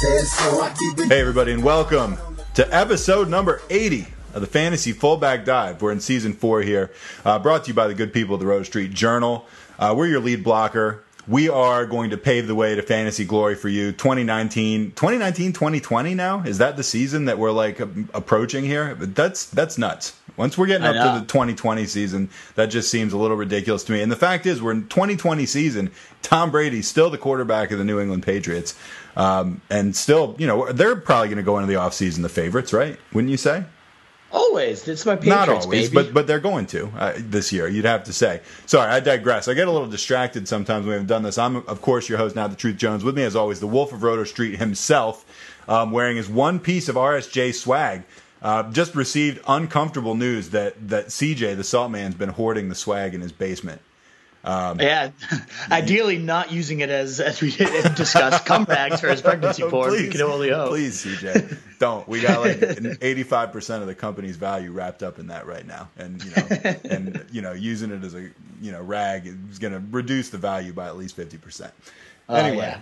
Hey, everybody, and welcome to episode number 80 of the Fantasy Fullback Dive. We're in season four here, uh, brought to you by the good people of the Roto Street Journal. Uh, we're your lead blocker. We are going to pave the way to fantasy glory for you. 2019, 2019, 2020 now? Is that the season that we're like approaching here? That's, that's nuts. Once we're getting I up know. to the 2020 season, that just seems a little ridiculous to me. And the fact is, we're in 2020 season. Tom Brady's still the quarterback of the New England Patriots. Um, and still, you know, they're probably going to go into the offseason the favorites, right? Wouldn't you say? Always. It's my Patriots, Not always, baby. but but they're going to uh, this year. You'd have to say. Sorry, I digress. I get a little distracted sometimes when we haven't done this. I'm of course your host now, the Truth Jones. With me as always, the Wolf of Roto Street himself, um, wearing his one piece of RSJ swag. Uh, just received uncomfortable news that that CJ the Salt Man's been hoarding the swag in his basement. Um, yeah, ideally not using it as as we did discussed comebacks for his pregnancy oh, board. We can only hope. Please, CJ, don't. We got like eighty-five percent of the company's value wrapped up in that right now, and you know, and you know, using it as a you know rag is going to reduce the value by at least fifty percent. Oh, anyway,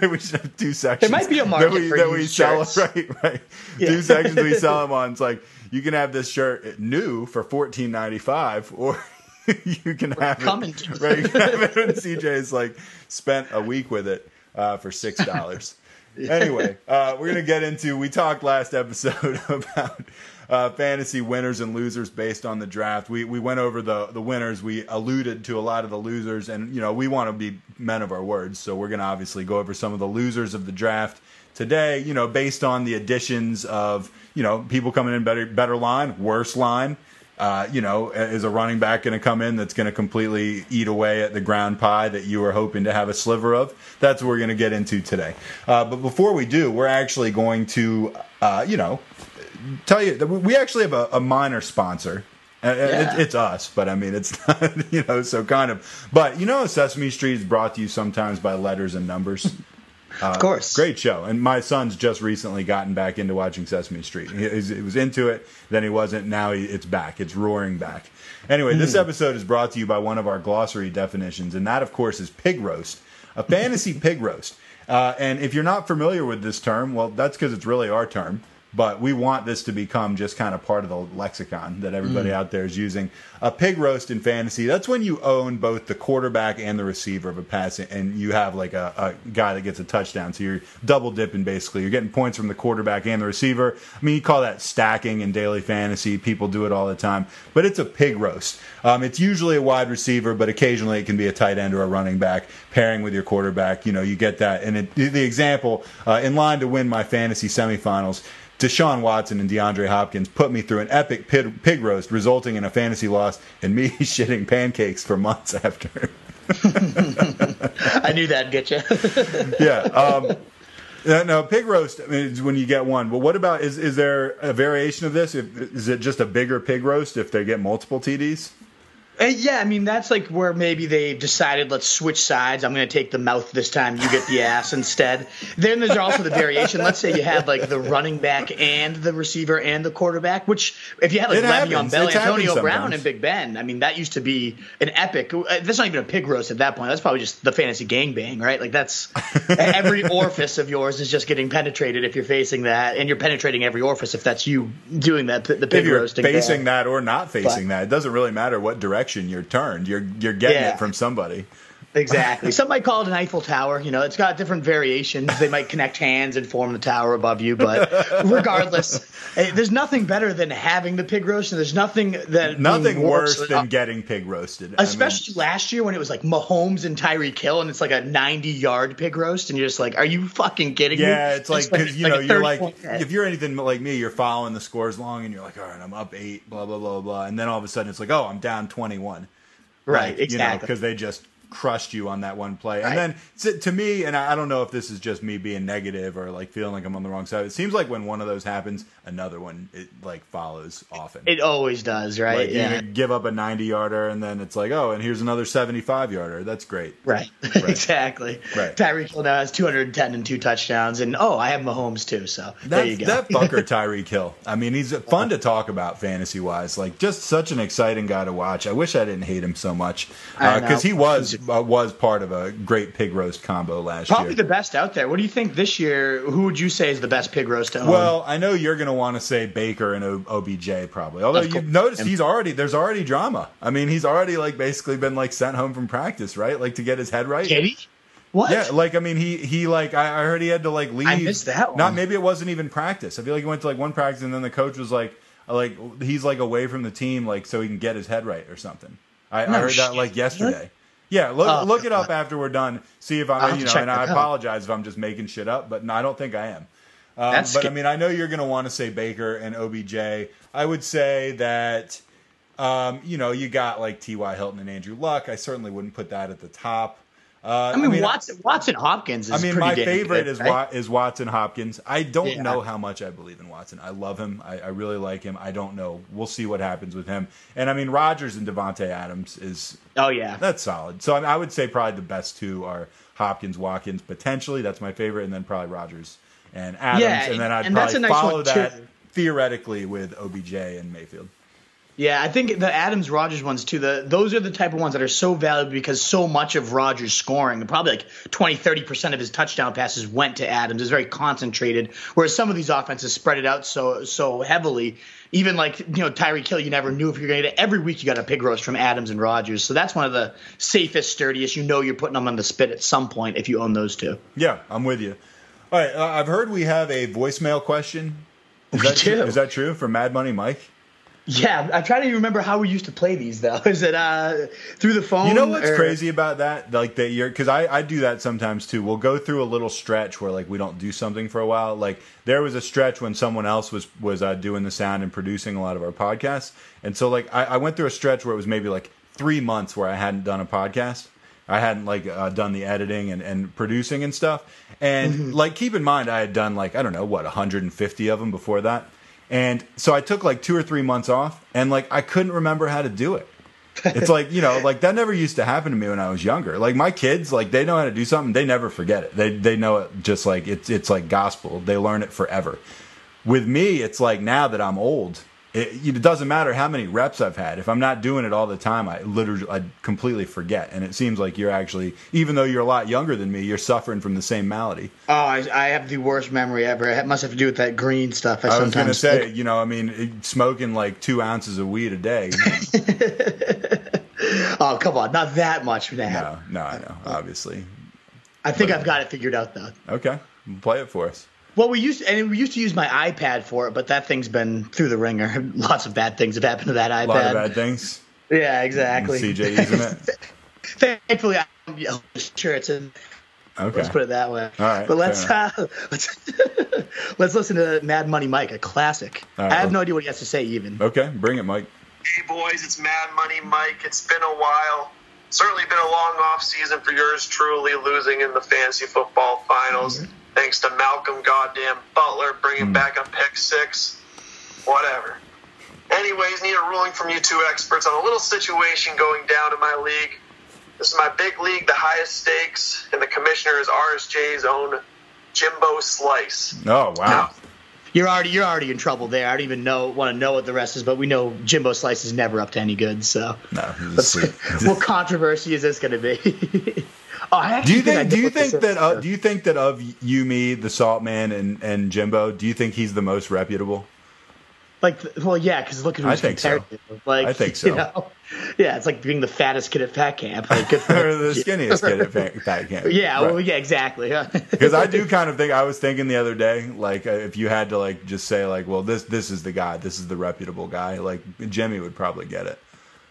we should have two sections. Oh, There might be a that we, for that we sell. shirts. Right, right. Yeah. Two sections we sell them on. It's like you can have this shirt new for fourteen ninety-five, or you can have coming it. to- Right, you can have it CJ's like spent a week with it uh, for six dollars. anyway, uh, we're gonna get into. We talked last episode about uh, fantasy winners and losers based on the draft. We we went over the the winners. We alluded to a lot of the losers, and you know we want to be men of our words, so we're gonna obviously go over some of the losers of the draft today. You know, based on the additions of you know people coming in better better line, worse line. Uh, you know, is a running back going to come in that's going to completely eat away at the ground pie that you were hoping to have a sliver of? That's what we're going to get into today. Uh, but before we do, we're actually going to, uh, you know, tell you that we actually have a, a minor sponsor. Uh, Yeah. it, it's us, but I mean, it's not, you know, so kind of. But you know, Sesame Street is brought to you sometimes by letters and numbers. Of course. Great show. And my son's just recently gotten back into watching Sesame Street. He, he was into it, then he wasn't. Now he, it's back. It's roaring back. Anyway, this episode is brought to you by one of our glossary definitions, and that, of course, is pig roast, a fantasy pig roast. Uh, and if you're not familiar with this term, well, that's because it's really our term. But we want this to become just kind of part of the lexicon that everybody out there is using. A pig roast in fantasy, that's when you own both the quarterback and the receiver of a pass, and you have like a, a guy that gets a touchdown. So you're double dipping basically. You're getting points from the quarterback and the receiver. I mean, you call that stacking in daily fantasy. People do it all the time. But it's a pig roast. Um, it's usually a wide receiver, but occasionally it can be a tight end or a running back pairing with your quarterback. You know, you get that. And it, the example, uh, in line to win my fantasy semifinals, Deshaun Watson and DeAndre Hopkins put me through an epic pig, pig roast, resulting in a fantasy loss and me shitting pancakes for months after. I knew that'd get you. yeah. Um, no, no, pig roast is when you get one. But what about is is there a variation of this? If, is it just a bigger pig roast if they get multiple TDs? Uh, yeah, I mean that's like where maybe they decided let's switch sides. I'm going to take the mouth this time. You get the ass instead. Then there's also the variation. Let's say you had like the running back and the receiver and the quarterback. Which if you had like It Le'Veon. Bell, Antonio Brown, and Big Ben. I mean that used to be an epic. uh, That's not even a pig roast at that point. That's probably just the fantasy gangbang, right? Like that's every orifice of yours is just getting penetrated if you're facing that, and you're penetrating every orifice if that's you doing that. The pig If you're roasting. facing there. that or not facing But- that, it doesn't really matter what direction you're turned. You're you're getting Yeah. it from somebody. Exactly. Some might call it an Eiffel Tower. You know, it's got different variations. They might connect hands and form the tower above you, but regardless, eh, there's nothing better than having the pig roast, and there's nothing that Nothing worse than getting pig roasted. I mean, Especially last year when it was like Mahomes and Tyreek Hill, and it's like a 90 yard pig roast, and you're just like, are you fucking kidding me? Yeah, it's like because you know a you're like head. if you're anything like me, you're following the scores long, and you're like, all right, I'm up eight, blah blah blah blah, and then all of a sudden it's like, oh, I'm down twenty one, right, You know, exactly. because they just crushed you on that one play. Right. And then to, to me, and I I don't know if this is just me being negative or like feeling like I'm on the wrong side. It seems like when one of those happens, another one it like follows often. It always does, right? like yeah. you give up a 90 yarder and then it's like, oh, and here's another 75 yarder. That's great. Right. exactly. Right. Tyreek Hill now has 210 and two touchdowns, and oh, I have Mahomes too. So there you go. that fucker Tyreek Hill. I mean, he's fun to talk about fantasy wise. Like, just such an exciting guy to watch. I wish I didn't hate him so much because uh, know. he was uh, was part of a great pig roast combo last Probably year. Probably the best out there. What do you think this year? Who would you say is the best pig roast to own? well, I know you're going to want to say Baker and OBJ probably. Although you've noticed he's already there's already drama. I mean, he's already like basically been like sent home from practice, right? Like to get his head right. Kitty? What? Yeah, like I mean, he he like I, I heard he had to like leave. I missed that one. Not maybe it wasn't even practice. I feel like he went to like one practice and then the coach was like like he's like away from the team like so he can get his head right or something. I, I No heard that like yesterday. Yeah, look Oh, look it up God. after we're done. See if I'll I'm you know, and I out. apologize if I'm just making shit up, but no, I don't think I am. Um, but I mean, I know you're going to want to say Baker and OBJ. I would say that um, you know you got like T.Y. Hilton and Andrew Luck. I certainly wouldn't put that at the top. Uh, I mean, Watson, Watson Hopkins is I mean, pretty my favorite good, is right? Is Watson Hopkins. I don't Yeah. know how much I believe in Watson. I love him. I, I really like him. I don't know. We'll see what happens with him. And I mean, Rodgers and Davante Adams is Oh yeah. that's solid. So I, mean, I would say probably the best two are Hopkins, Watkins, potentially. That's my favorite, and then probably Rodgers and Adams, Yeah, and then I'd and probably nice follow that too. theoretically with OBJ and Mayfield. Yeah, I think the Adams Rodgers ones too. The those are the type of ones that are so valuable because so much of Rodgers' scoring, probably like 20, 30 percent of his touchdown passes went to Adams. It's very concentrated. Whereas some of these offenses spread it out so so heavily. Even like you know Tyreek Hill, you never knew if you're going to get it. Every week you got a pig roast from Adams and Rodgers. So that's one of the safest, sturdiest. You know you're putting them on the spit at some point if you own those two. Yeah, I'm with you. All right, uh, I've heard we have a voicemail question. Is We that, true? do. is that true from Mad Money Mike? Yeah, I'm trying to remember how we used to play these though. Is it uh, through the phone? You know what's or- crazy about that? Like that year, because I, I do that sometimes too. We'll go through a little stretch where like we don't do something for a while. Like there was a stretch when someone else was was uh, doing the sound and producing a lot of our podcasts, and so like I, I went through a stretch where it was maybe like three months where I hadn't done a podcast. I hadn't like uh, done the editing and, and producing and stuff. And Mm-hmm. like keep in mind, I had done like I don't know what 150 of them before that. And so I took like two or three months off, and like I couldn't remember how to do it. It's like you know, like that never used to happen to me when I was younger. Like my kids, like they know how to do something, they never forget it. They they know it just like it's it's like gospel. They learn it forever. With me, it's like now that I'm old, it, it doesn't matter how many reps I've had. If I'm not doing it all the time, I literally I completely forget. And it seems like you're actually, even though you're a lot younger than me, you're suffering from the same malady. Oh, I, I have the worst memory ever. It must have to do with that green stuff. I, I was going to say, you know, I mean, smoking like two ounces of weed a day. Oh, come on, not that much now. no, no, I know, obviously. I think I've got it figured out though. Okay, play it for us. Well, we used to, and we used to use my iPad for it, but that thing's been through the ringer. Lots of bad things have happened to that iPad. A lot of bad things. Yeah, exactly. CJ using it. Thankfully, I'm sure it's in. Okay. Let's put it that way. All right, but let's uh, let's let's listen to Mad Money Mike, a classic. All right, I have well- no idea what he has to say even. Okay, bring it, Mike. Hey boys, it's Mad Money Mike. It's been a while. Certainly been a long off season for yours truly, losing in the fantasy football finals. Thanks to Malcolm Goddamn Butler bringing hmm. back a pick six. Whatever. Anyways, need a ruling from you two experts on a little situation going down in my league. This is my big league, the highest stakes, and the commissioner is RSJ's own Jimbo Slice. Oh wow. You're already you're already in trouble there. I don't even know want to know what the rest is, but we know Jimbo Slice is never up to any good. So, No, he's Let's- what controversy is this going to be? oh, I Do you think? I Do you think that? Uh, do you think that of you, me, the Salt Man, and and Jimbo? Do you think he's the most reputable? like, well, yeah, because look at who's I think so. to. Like, I think so. You know? Yeah, it's like being the fattest kid at fat camp. Like, good for or the skinniest kid at Fat Fat Camp? Yeah, Right. well, yeah, exactly. Because I do kind of think I was thinking the other day, like uh, if you had to like just say like, well, this this is the guy, this is the reputable guy, like Jimmy would probably get it.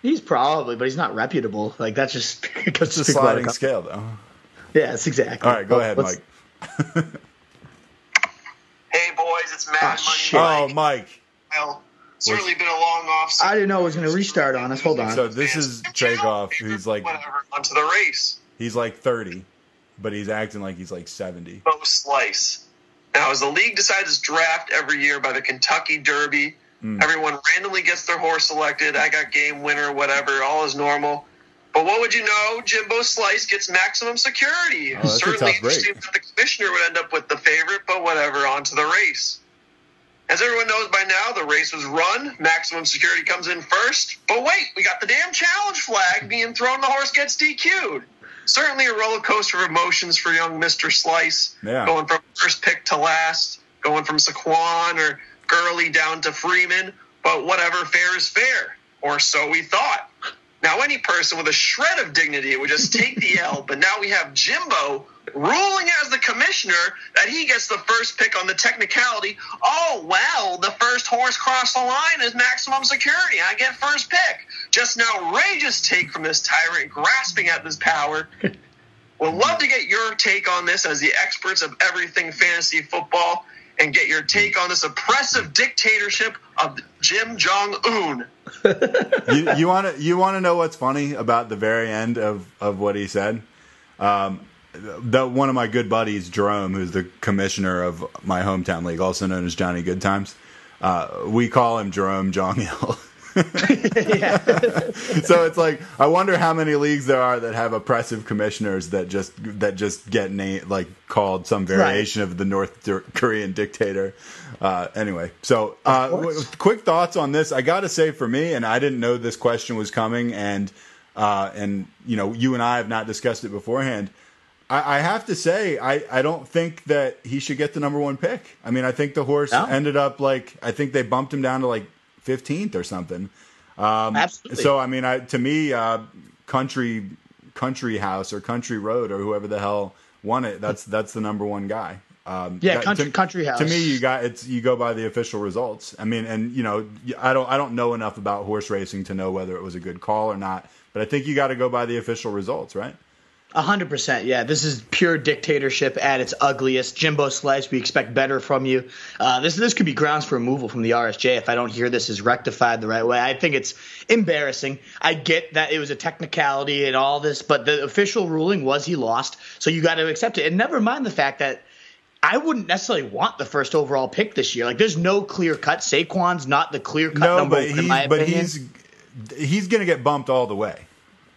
He's probably, but he's not reputable. Like that's just It's a sliding scale, though. Yes, exactly. All right, go ahead, Let's- Mike. Hey boys, it's Mad Oh, Money. Mike. Oh, Mike. Well, it's Certainly been a long off season. I didn't know it was going to restart on us. Hold on. So this is Chekhov, who's like whatever onto the race. he's like 30, but he's acting like he's like 70. Bo Slice. Now, as the league decides its draft every year by the Kentucky Derby, Hmm. everyone randomly gets their horse selected. I got game winner, whatever, all is normal. But what would you know? Jimbo Slice gets maximum security. Oh, Certainly interesting that the commissioner would end up with the favorite, but whatever, on to the race. As everyone knows by now, the race was run. Maximum security comes in first. But wait, we got the damn challenge flag being thrown. The horse gets DQ'd. Certainly a roller coaster of emotions for young Mr. Slice. Yeah. Going from first pick to last, going from Saquon or Gurley down to Freeman. But whatever, fair is fair. Or so we thought. Now, any person with a shred of dignity would just take the L, but now we have Jimbo ruling as the commissioner that he gets the first pick on the technicality. Oh, well, the first horse crossed the line is maximum security. I get first pick. Just an outrageous take from this tyrant grasping at this power. Would love to get your take on this as the experts of everything fantasy football and get your take on this oppressive dictatorship of Jim Jong Un. you want to you want to know what's funny about the very end of of what he said? Um, the one of my good buddies, Jerome, who's the commissioner of my hometown league, also known as Johnny Good Times. Uh, we call him Jerome Jong Il. so it's like I wonder how many leagues there are that have oppressive commissioners that just that just get na- like called some variation of the North Korean dictator. Uh, anyway, so uh, w- quick thoughts on this. I got to say for me, and I didn't know this question was coming, and uh, and you know you and I have not discussed it beforehand. I, I have to say, I, I don't think that he should get the number one pick. I mean, I think the horse No. ended up like I think they bumped him down to like fifteenth or something. Absolutely. So I mean, I, to me, uh, country country house or country road or whoever the hell won it, that's that's the number one guy. Um, Yeah, that- Country- to, Country House. To me, you got it's you go by the official results. I mean, and you know, I don't I don't know enough about horse racing to know whether it was a good call or not. But I think you got to go by the official results, right? A hundred percent, yeah. This is pure dictatorship at its ugliest. Jimbo Slice, we expect better from you. Uh, this this could be grounds for removal from the RSJ if I don't hear this is rectified the right way. I think it's embarrassing. I get that it was a technicality and all this, but the official ruling was he lost, so you got to accept it. And never mind the fact that I wouldn't necessarily want the first overall pick this year. Like, there's no clear cut. Saquon's not the clear cut no, number but he's in my but opinion. he's he's gonna get bumped all the way.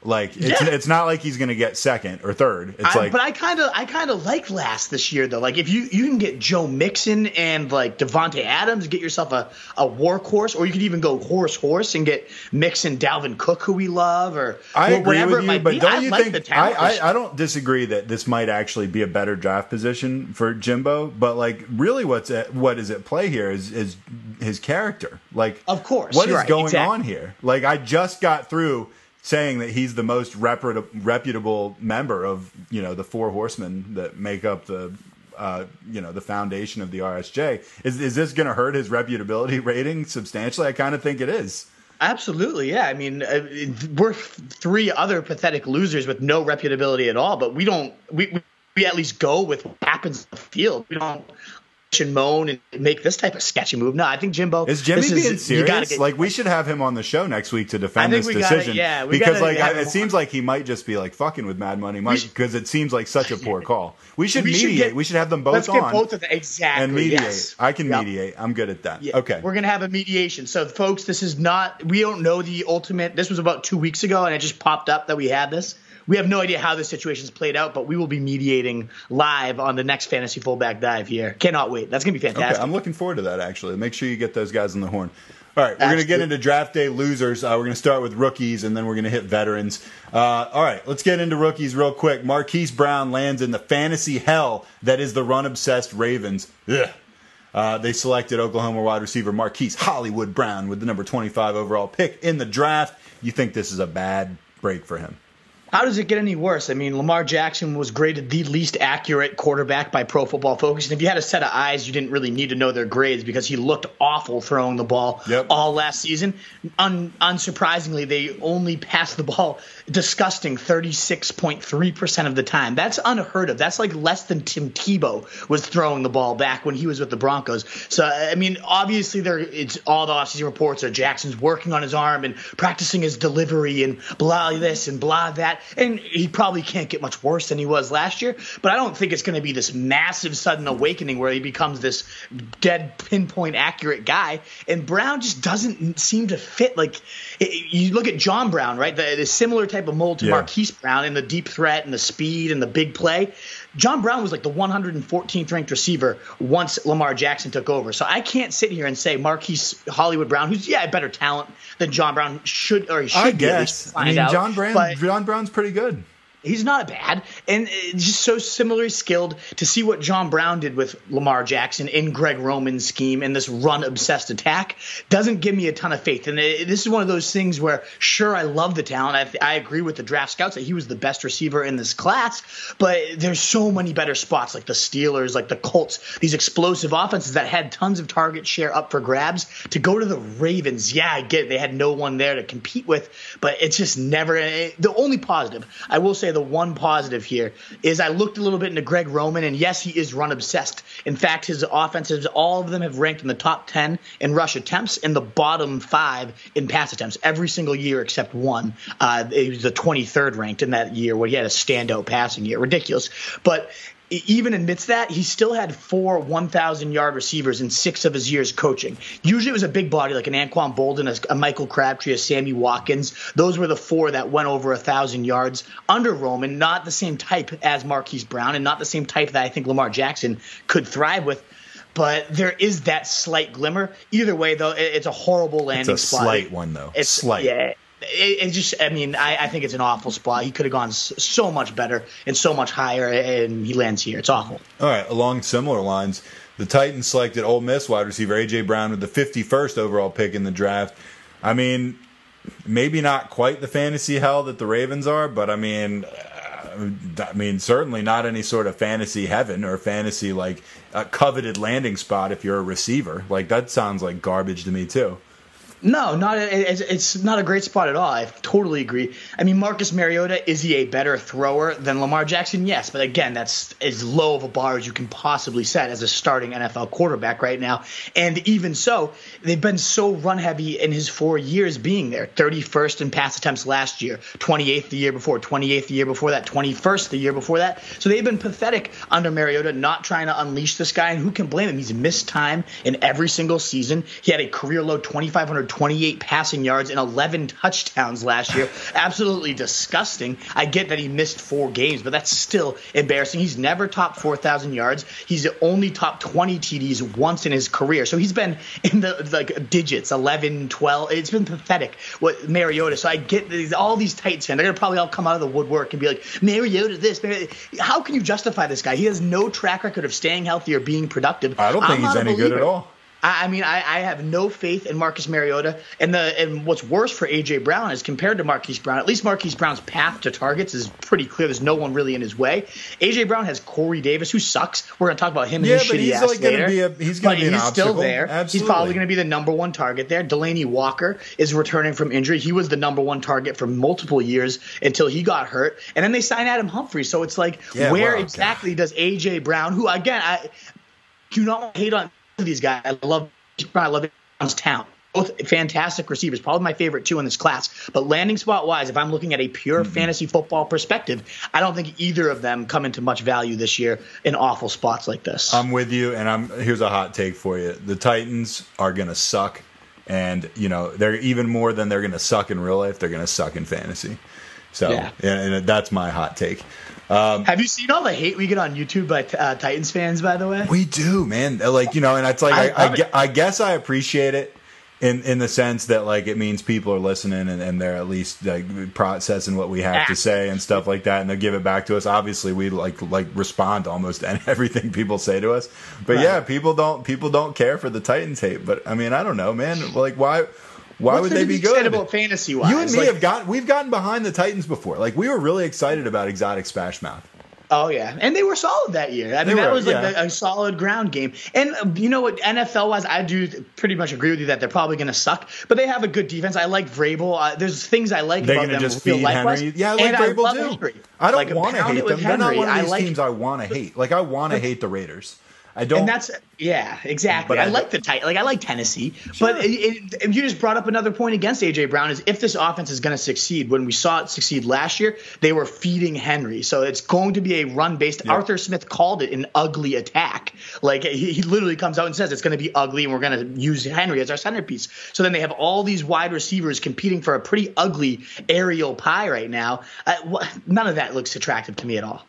Like it's Yeah. it's not like he's gonna get second or third. It's I, like but I kind of I kind of like last this year though. Like if you you can get Joe Mixon and like Davante Adams, get yourself a a workhorse, or you could even go horse horse and get Mixon, Dalvin Cook, who we love, or I wh- agree whatever with it you, might but be. don't I you like think. I, I, I don't disagree that this might actually be a better draft position for Jimbo, but like really what's at, what is at play here is is his character. Like Of course, what is right, going exactly. on here? Like I just got through saying that he's the most reputable, member of you know the four horsemen that make up the uh, you know the foundation of the RSJ. Is is this going to hurt his reputability rating substantially? I kind of think it is. Absolutely, yeah. I mean, uh, we're three other pathetic losers with no reputability at all, but we don't. We we, at least go with what happens in the field. We don't and moan and make this type of sketchy move. No, I think Jimbo Is Jimmy this being gotta serious? get- like we should have him on the show next week to defend this we gotta- decision. yeah, because gotta like I, it seems like he might just be like fucking with Mad Money Mike because it seems like such a poor call. We should We should mediate. get- we should have them both Let's on get both of them exactly and mediate. yes. I can Yep. mediate. I'm good at that. Yeah, Okay. We're gonna have a mediation. So, folks, this is not. We don't know the ultimate. This was about two weeks ago, and it just popped up that we had this. We have no idea how this situation's played out, but we will be mediating live on the next fantasy fullback dive here. Cannot wait. That's gonna be Okay, fantastic. I'm looking forward to that. Actually, make sure you get those guys on the horn. All right, we're going to get into draft day losers. Uh, we're going to start with rookies, and then we're going to hit veterans. Uh, all right, let's get into rookies real quick. Marquise Brown lands in the fantasy hell that is the run obsessed Ravens. Uh, they selected Oklahoma wide receiver Marquise Hollywood Brown with the number 25 overall pick in the draft. You think this is a bad break for him? How does it get any worse? I mean, Lamar Jackson was graded the least accurate quarterback by Pro Football Focus. And if you had a set of eyes, you didn't really need to know their grades because he looked awful throwing the ball Yep. all last season. Un- unsurprisingly, they only passed the ball disgusting 36.3% of the time. That's unheard of. That's like less than Tim Tebow was throwing the ball back when he was with the Broncos. So, I mean, obviously, there it's all the offseason reports are Jackson's working on his arm and practicing his delivery and blah this and blah that. And he probably can't get much worse than he was last year. But I don't think it's going to be this massive sudden awakening where he becomes this dead pinpoint accurate guy. And Brown just doesn't seem to fit. Like, it- you look at John Brown, right? The, the similar type of mold to Yeah. Marquise Brown in the deep threat and the speed and the big play. John Brown was like the 114th ranked receiver once Lamar Jackson took over. So I can't sit here and say Marquise Hollywood Brown, who's yeah better talent than John Brown should or he should I be at least guess. I mean. John Brown. John Brown's pretty good. He's not bad, and uh, just so similarly skilled to see what John Brown did with Lamar Jackson in Greg Roman's scheme and this run obsessed attack doesn't give me a ton of faith. And it, this is one of those things where, sure, I love the talent. I, I agree with the draft scouts that he was the best receiver in this class, but there's so many better spots like the Steelers, like the Colts, these explosive offenses that had tons of target share up for grabs. To go to the Ravens, yeah, I get it. They had no one there to compete with, but it's just never. eh, The only positive, I will say, the one positive here is I looked a little bit into Greg Roman, and yes, he is run obsessed. In fact, his offenses, all of them have ranked in the top 10 in rush attempts and the bottom five in pass attempts every single year except one. Uh, he was the 23rd ranked in that year where he had a standout passing year. Ridiculous. But even admits that, he still had four 1,000 yard receivers in six of his years coaching. Usually it was a big body like an Anquan Boldin, a, a Michael Crabtree, a Sammy Watkins. Those were the four that went over a 1,000 yards under Roman, not the same type as Marquise Brown and not the same type that I think Lamar Jackson could thrive with. But there is that slight glimmer. Either way, though, it- it's a horrible landing It's a spot. slight one, though. It's Slight. Yeah, it, it just. I mean, I, I think it's an awful spot. He could have gone so much better and so much higher, and he lands here. It's awful. All right, along similar lines, the Titans selected Ole Miss wide receiver AJ Brown with the 51st overall pick in the draft. I mean, maybe not quite the fantasy hell that the Ravens are, but I mean, uh, I mean certainly not any sort of fantasy heaven or fantasy like a coveted landing spot if you're a receiver. Like that sounds like garbage to me too. No, not a, it's, not a great spot at all. I totally agree. I mean, Marcus Mariota is he a better thrower than Lamar Jackson? Yes, but again, that's as low of a bar as you can possibly set as a starting NFL quarterback right now. And even so, they've been so run heavy in his four years being there. 31st in pass attempts last year, 28th the year before, 28th the year before that, 21st the year before that. So they've been pathetic under Mariota, not trying to unleash this guy. And who can blame him? He's missed time in every single season. He had a career low 2,528 passing yards and 11 touchdowns last year. Absolutely disgusting. I get that he missed four games, but that's still embarrassing. He's never topped 4,000 yards. He's only topped 20 TDs once in his career. So he's been in the like digits 11, 12. It's been pathetic what Mariota. So I get these, all these Titans fans. They're going to probably all come out of the woodwork and be like, Mariota this. Mariota. How can you justify this guy? He has no track record of staying healthy or being productive. I don't think I'm he's any good at all. I I mean, I, I have no faith in Marcus Mariota, and the and what's worse for AJ Brown is compared to Marquise Brown. At least Marquise Brown's path to targets is pretty clear. There's no one really in his way. AJ Brown has Corey Davis, who sucks. We're gonna talk about him and Yeah, his but shitty he's, ass like, gonna be a- he's gonna but be he's still obstacle. there. He's probably gonna be the number one target there. Delanie Walker is returning from injury. He was the number one target for multiple years until he got hurt, and then they signed Adam Humphrey. So it's like, Yeah, where exactly does AJ Brown, who again I do not hate on these guys. I love I love talent. Both fantastic receivers, probably my favorite two in this class. But landing spot wise, if I'm looking at a pure Mm-hmm. fantasy football perspective, I don't think either of them come into much value this year in awful spots like this. I'm with you, and I'm here's a hot take for you. The Titans are gonna suck, and you know they're even more than they're gonna suck in real life. They're gonna suck in fantasy. So, Yeah. and that's my hot take. Have you seen all the hate we get on YouTube by uh, Titans fans? By the way, We do, man. Like you know, and it's like I I, I, love gue- it. I guess I appreciate it in in the sense that like it means people are listening and, and they're at least like processing what we have to say and stuff like that, and they'll give it back to us. Obviously, we like like respond to almost everything people say to us. But Right. yeah, people don't people don't care for the Titans hate. But I mean, I don't know, man. Like why? Why What's would they to be good? about fantasy wise? You and me have got we've gotten behind the Titans before. Like we were really excited about Exotic Smash Mouth. Oh yeah, and they were solid that year. I mean, that was like yeah. a, a solid ground game. And uh, you know what, NFL wise, I do pretty much agree with you that they're probably going to suck, but they have a good defense. I like Vrabel. Uh, there's things I like They're about them. just real. Henry. Yeah, I like And Vrabel love too. Henry. I don't Like, want to hate them. They're not one of I these like- teams I want to hate. Like I want to hate the Raiders. I don't. And that's yeah, exactly. But I, I- like the tight, like I like Tennessee, but it, it, you just brought up another point against AJ Brown is if this offense is going to succeed. When we saw it succeed last year, they were feeding Henry, so it's going to be a run based. Arthur Smith called it an ugly attack. Like he, he literally comes out and says it's going to be ugly, and we're going to use Henry as our centerpiece. So then they have all these wide receivers competing for a pretty ugly aerial pie right now. Uh, wh- none of that looks attractive to me at all,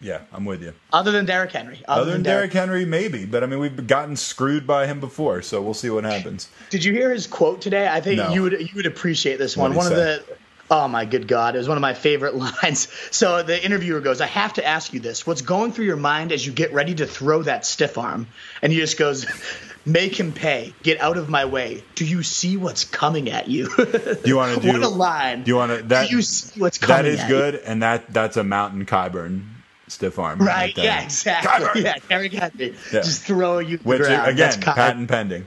yeah, I'm with you. other than Derrick Henry. Other than Derrick Henry, maybe, but I mean we've gotten screwed by him before, so we'll see what happens. Did you hear his quote today? I think No. you would you would appreciate this one. One say? of the oh my good god, it was one of my favorite lines. So the interviewer goes, "I have to ask you this. What's going through your mind as you get ready to throw that stiff arm?" And he just goes, "Make him pay. Get out of my way. Do you see what's coming at you?" Do you want to do? what a line. Do you want to? That do you see what's coming? that is good, and that that's a Mountain Kyburn stiff arm? Right? there. Yeah, exactly. Kyburn! Yeah, Derrick Henry Yeah. just throwing you Which again, That's patent pending.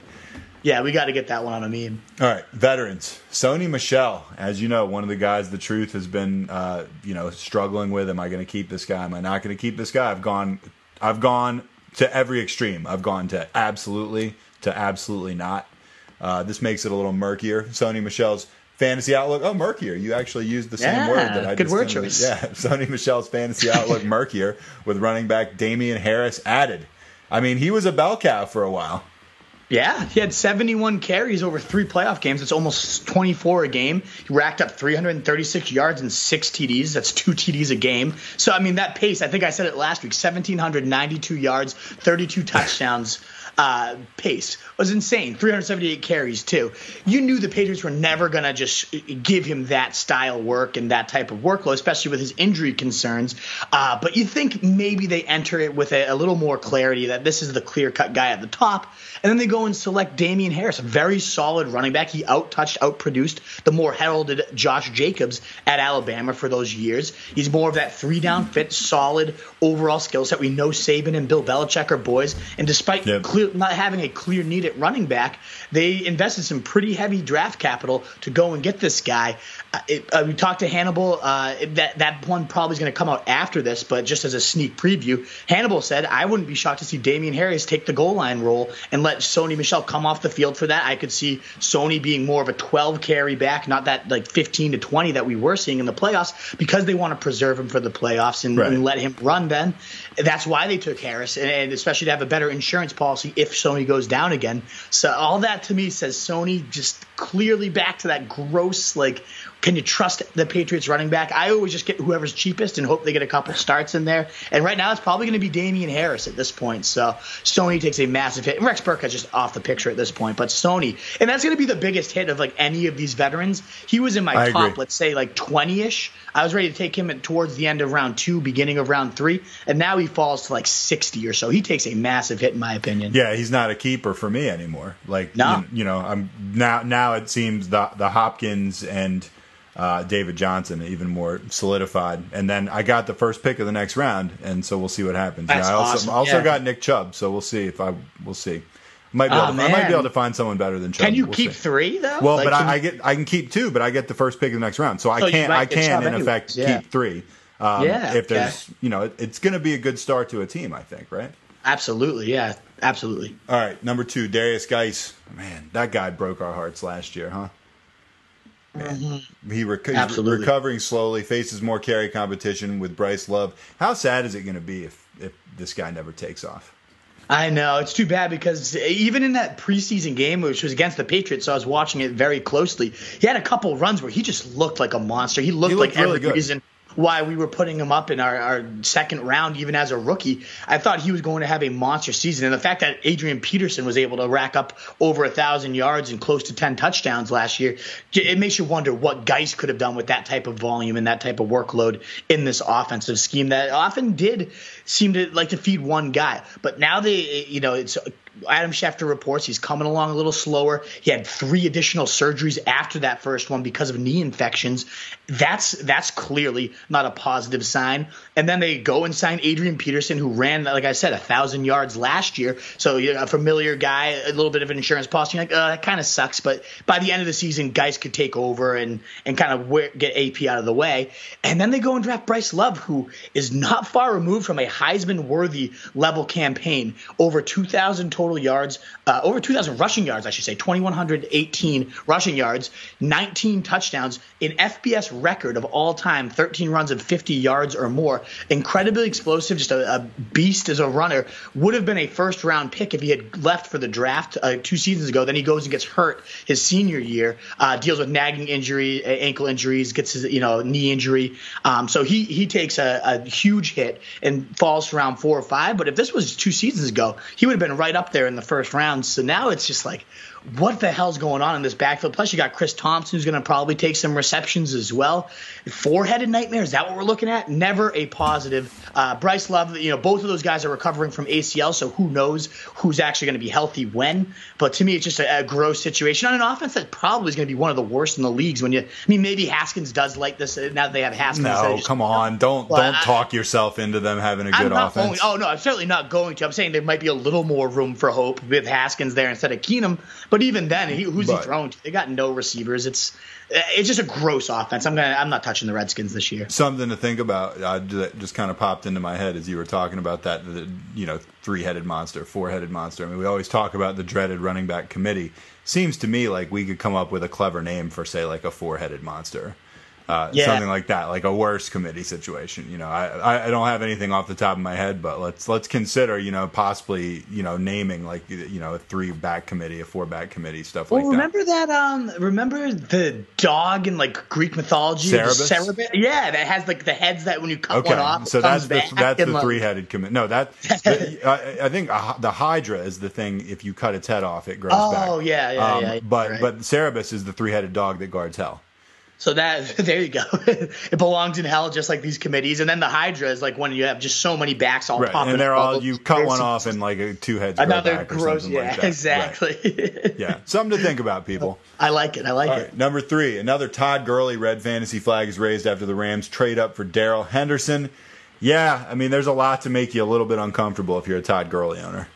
Yeah, we got to get that one on a meme. All right, veterans. Sony Michel, as you know, one of the guys the truth has been, uh, you know, struggling with. Am I going to keep this guy? Am I not going to keep this guy? I've gone, I've gone to every extreme. I've gone to absolutely to absolutely not. Uh, this makes it a little murkier. Sony Michel's fantasy outlook. Oh, murkier. You actually used the same Yeah, word that I good word choice. Yeah, Sony Michel's fantasy outlook murkier with running back Damien Harris added. I mean, he was a bell cow for a while. Yeah, he had 71 carries over three playoff games. It's almost 24 a game. He racked up 336 yards and six TDs. That's two TDs a game. So, I mean, that pace, I think I said it last week 1,792 yards, 32 touchdowns. Uh, pace was insane. 378 carries too. You knew the Patriots were never gonna just give him that style work and that type of workload, especially with his injury concerns. Uh, but you think maybe they enter it with a, a little more clarity that this is the clear cut guy at the top, and then they go and select Damien Harris, a very solid running back. He out touched, out produced the more heralded Josh Jacobs at Alabama for those years. He's more of that three down fit, solid overall skill set. We know Saban and Bill Belichick are boys, and despite Yep. clear, not having a clear need at running back, they invested some pretty heavy draft capital to go and get this guy. It, uh, we talked to Hannibal. Uh, that that one probably is going to come out after this, but just as a sneak preview, Hannibal said, "I wouldn't be shocked to see Damien Harris take the goal line role and let Sony Michel come off the field for that. I could see Sony being more of a 12 carry back, not that like 15 to 20 that we were seeing in the playoffs, because they want to preserve him for the playoffs and, Right. and let him run. Then that's why they took Harris, and, and especially to have a better insurance policy if Sony goes down again. So all that to me says Sony just clearly back to that gross like. Can you trust the Patriots running back? I always just get whoever's cheapest and hope they get a couple starts in there. And right now, it's probably going to be Damien Harris at this point. So Sony takes a massive hit. And Rex Burkhead's just off the picture at this point. But Sony, and that's going to be the biggest hit of like any of these veterans. He was in my I top, agree. let's say like 20 ish. I was ready to take him at, towards the end of round two, beginning of round three, and now he falls to like 60 or so. He takes a massive hit, in my opinion. Yeah, he's not a keeper for me anymore. Like No. you, you know, I'm now now it seems the the Hopkins and uh, David Johnson even more solidified. And then I got the first pick of the next round, and so we'll see what happens. That's I also awesome, also yeah. got Nick Chubb, so we'll see if I we'll see. Might be Oh, able to, I might be able to find someone better than Chubb. Can you We'll keep see. three though? Well, Like, but I, I get I can keep two, but I get the first pick of the next round, so I So you can't I can in anyways, effect yeah. keep three. Um, Yeah, if there's you know it, it's going to be a good start to a team, I think, right? absolutely, yeah, absolutely. All right, number two, Derrius Guice. Man, that guy broke our hearts last year, huh? Man, he rec- Mm-hmm. Absolutely. recovering slowly, faces more carry competition with Bryce Love. How sad is it going to be if, if this guy never takes off? I know it's too bad because even in that preseason game, which was against the Patriots, so I was watching it very closely. He had a couple runs where he just looked like a monster. He looked, He looked like really every good. reason why we were putting him up in our, our second round, even as a rookie. I thought he was going to have a monster season, and the fact that Adrian Peterson was able to rack up over a thousand yards and close to ten touchdowns last year, it makes you wonder what Guice could have done with that type of volume and that type of workload in this offensive scheme that often did seem to like to feed one guy. But now they, you know, it's Adam Schefter reports he's coming along a little slower. He had three additional surgeries after that first one because of knee infections. That's that's clearly not a positive sign. And then they go and sign Adrian Peterson, who ran, like I said, a thousand yards last year. So you know, a familiar guy, a little bit of an insurance policy. You're like, uh, that kind of sucks. But by the end of the season, Guice could take over and and kind of get AP out of the way. And then they go and draft Bryce Love, who is not far removed from a Heisman worthy level campaign. Over 2,000 total yards, uh, over 2,000 rushing yards, I should say, 2,118 rushing yards, 19 touchdowns, an FBS record of all time, 13 runs of 50 yards or more. Incredibly explosive, just a, a beast as a runner. Would have been a first round pick if he had left for the draft uh, two seasons ago. Then he goes and gets hurt his senior year, uh, deals with nagging injury, ankle injuries, gets his you know knee injury. Um, so he he takes a, a huge hit and falls to round four or five. But if this was two seasons ago, he would have been right up there in the first round. So now it's just like, what the hell's going on in this backfield? Plus, you got Chris Thompson, who's going to probably take some receptions as well. Four headed nightmare, is that what we're looking at? Never a positive. Uh, Bryce Love, you know, both of those guys are recovering from ACL, so who knows who's actually going to be healthy when. But to me, it's just a, a gross situation on an offense that probably is going to be one of the worst in the leagues. When you, I mean, maybe Haskins does like this uh, now that they have Haskins. No, just, come on, don't Well, don't I- talk yourself into them having a I'm good offense. Going, oh no, I'm certainly not going to. I'm saying there might be a little more room for hope with Haskins there instead of Keenum. But even then, he, who's But- he throwing to? They got no receivers. It's it's just a gross offense. I'm gonna I'm not touching the Redskins this year. Something to think about uh, just kind of popped into my head as you were talking about that, the, you know, three-headed monster, four-headed monster. I mean, we always talk about the dreaded running back committee. Seems to me like we could come up with a clever name for, say, like a four-headed monster. Uh, Yeah. Something like that, like a worse committee situation. You know, I, I don't have anything off the top of my head, but let's let's consider, you know, possibly, you know, naming like you know a three back committee, a four back committee, stuff Well, like that. remember that? Um, remember the dog in like Greek mythology, the Cerberus? Cerberus? Yeah, that has like the heads that when you cut Okay, one off, so that's the that's the like- three-headed commit. No, that the, I, I think the Hydra is the thing. If you cut its head off, it grows Oh, back. Um, yeah, yeah, yeah, But right. but Cerberus is the three-headed dog that guards hell. So that there you go. it belongs in hell, just like these committees. And then the Hydra is like when you have just so many backs all Right, popping. Up. And they're all you cut one off and like two heads Another gross. Yeah, like that. Right. exactly. Yeah, something to think about, people. I like it. I like All it. right, number three, another Todd Gurley red fantasy flag is raised after the Rams trade up for Darrell Henderson. Yeah, I mean, there's a lot to make you a little bit uncomfortable if you're a Todd Gurley owner.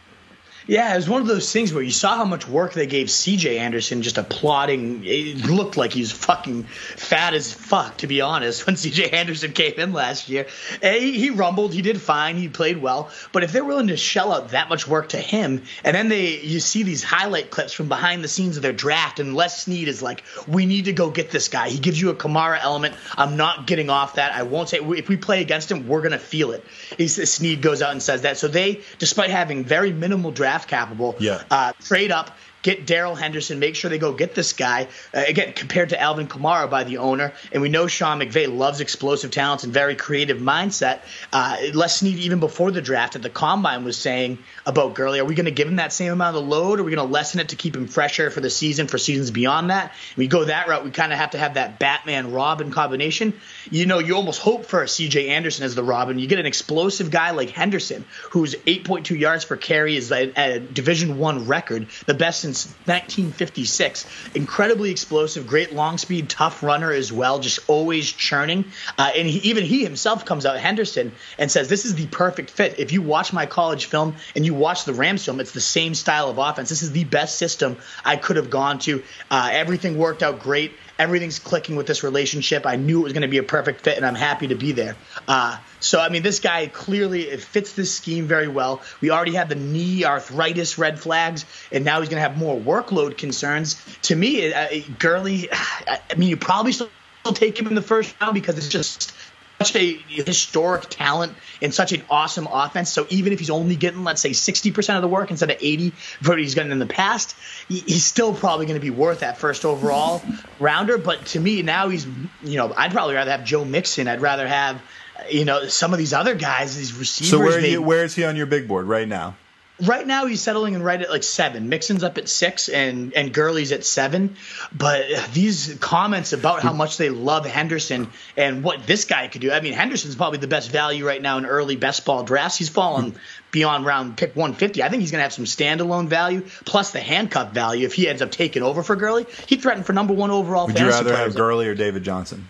Yeah, it was one of those things where you saw how much work they gave C.J. Anderson just applauding. It looked like he was fucking fat as fuck, to be honest, when C.J. Anderson came in last year. He, he rumbled, he did fine, he played well. But if they're willing to shell out that much work to him, and then they you see these highlight clips from behind the scenes of their draft, and Les Snead is like, "We need to go get this guy." He gives you a Kamara element. I'm not getting off that. I won't say if we play against him, we're gonna feel it. He's, Snead goes out and says that. So they, despite having very minimal draft capital, Yeah. uh, trade up, get Darrell Henderson, make sure they go get this guy. Uh, again, compared to Alvin Kamara by the owner, and we know Sean McVay loves explosive talents and very creative mindset. Uh, Les Snead, even before the draft at the combine, was saying about Gurley, are we going to give him that same amount of load? Or are we going to lessen it to keep him fresher for the season, for seasons beyond that? we go that route, we kind of have to have that Batman Robin combination. You know, you almost hope for a CJ Anderson as the Robin. You get an explosive guy like Henderson, who's 8.2 yards per carry is a, a Division One record, the best since 1956. Incredibly explosive, great long speed, tough runner as well, just always churning. Uh, and he, even he himself comes out, Henderson, and says, "This is the perfect fit. If you watch my college film and you watch the Rams film, it's the same style of offense. This is the best system I could have gone to. Uh, everything worked out great." Everything's clicking with this relationship. I knew it was going to be a perfect fit, and I'm happy to be there. Uh, so, I mean, this guy clearly it fits this scheme very well. We already had the knee arthritis red flags, and now he's going to have more workload concerns. To me, uh, Gurley, I mean, you probably still take him in the first round because it's just such a historic talent and such an awesome offense. So even if he's only getting, let's say, 60% of the work instead of 80 for what he's gotten in the past, he's still probably going to be worth that first overall rounder. But to me, now he's, you know, I'd probably rather have Joe Mixon. I'd rather have, you know, some of these other guys, these receivers. So where you, where is he on your big board right now? Right now he's settling in right at like seven. Mixon's up at six, and and Gurley's at seven. But these comments about how much they love Henderson and what this guy could do. I mean, Henderson's probably the best value right now in early best ball drafts. He's fallen beyond round pick 150. I think he's going to have some standalone value plus the handcuff value if he ends up taking over for Gurley. He threatened for number one overall. Would you rather have Gurley or David Johnson?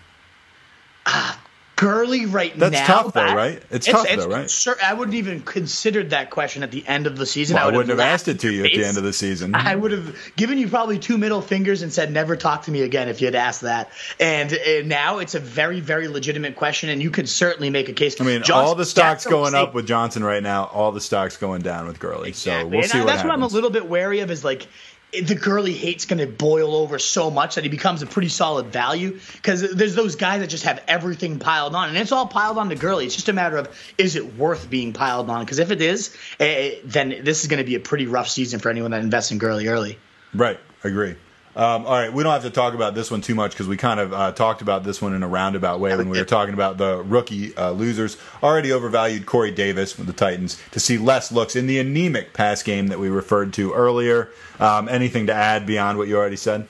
Uh, Gurley right That's now. That's tough, though, right? It's tough, though, right? Sure, I wouldn't even considered that question at the end of the season. Well, I would wouldn't have laughed asked it to you at the end of the season. I would have given you probably two middle fingers and said, "Never talk to me again." If you had asked that, and, uh now it's a very, very legitimate question, and you could certainly make a case. I mean, Johnson- all the stocks Jackson going up with Johnson right now. All the stocks going down with Gurley. So we'll and see I- what that's happens. what I'm a little bit wary of is like the Gurley hate's going to boil over so much that he becomes a pretty solid value because there's those guys that just have everything piled on and it's all piled on to Gurley. It's just a matter of is it worth being piled on? Because if it is, eh, then this is going to be a pretty rough season for anyone that invests in Gurley early. Right, agree. Um, all right, we don't have to talk about this one too much because we kind of uh, talked about this one in a roundabout way when we were talking about the rookie uh, losers. Already overvalued Corey Davis with the Titans to see less looks in the anemic pass game that we referred to earlier. Um, anything to add beyond what you already said?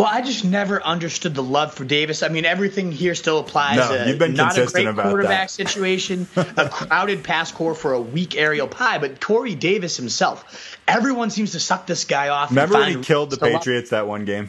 Well, I just never understood the love for Davis. I mean, everything here still applies. No, Uh, you've been not a great quarterback that. situation, a crowded pass core for a weak aerial pie. But Corey Davis himself, everyone seems to suck this guy off. Remember when he killed the Patriots that one game?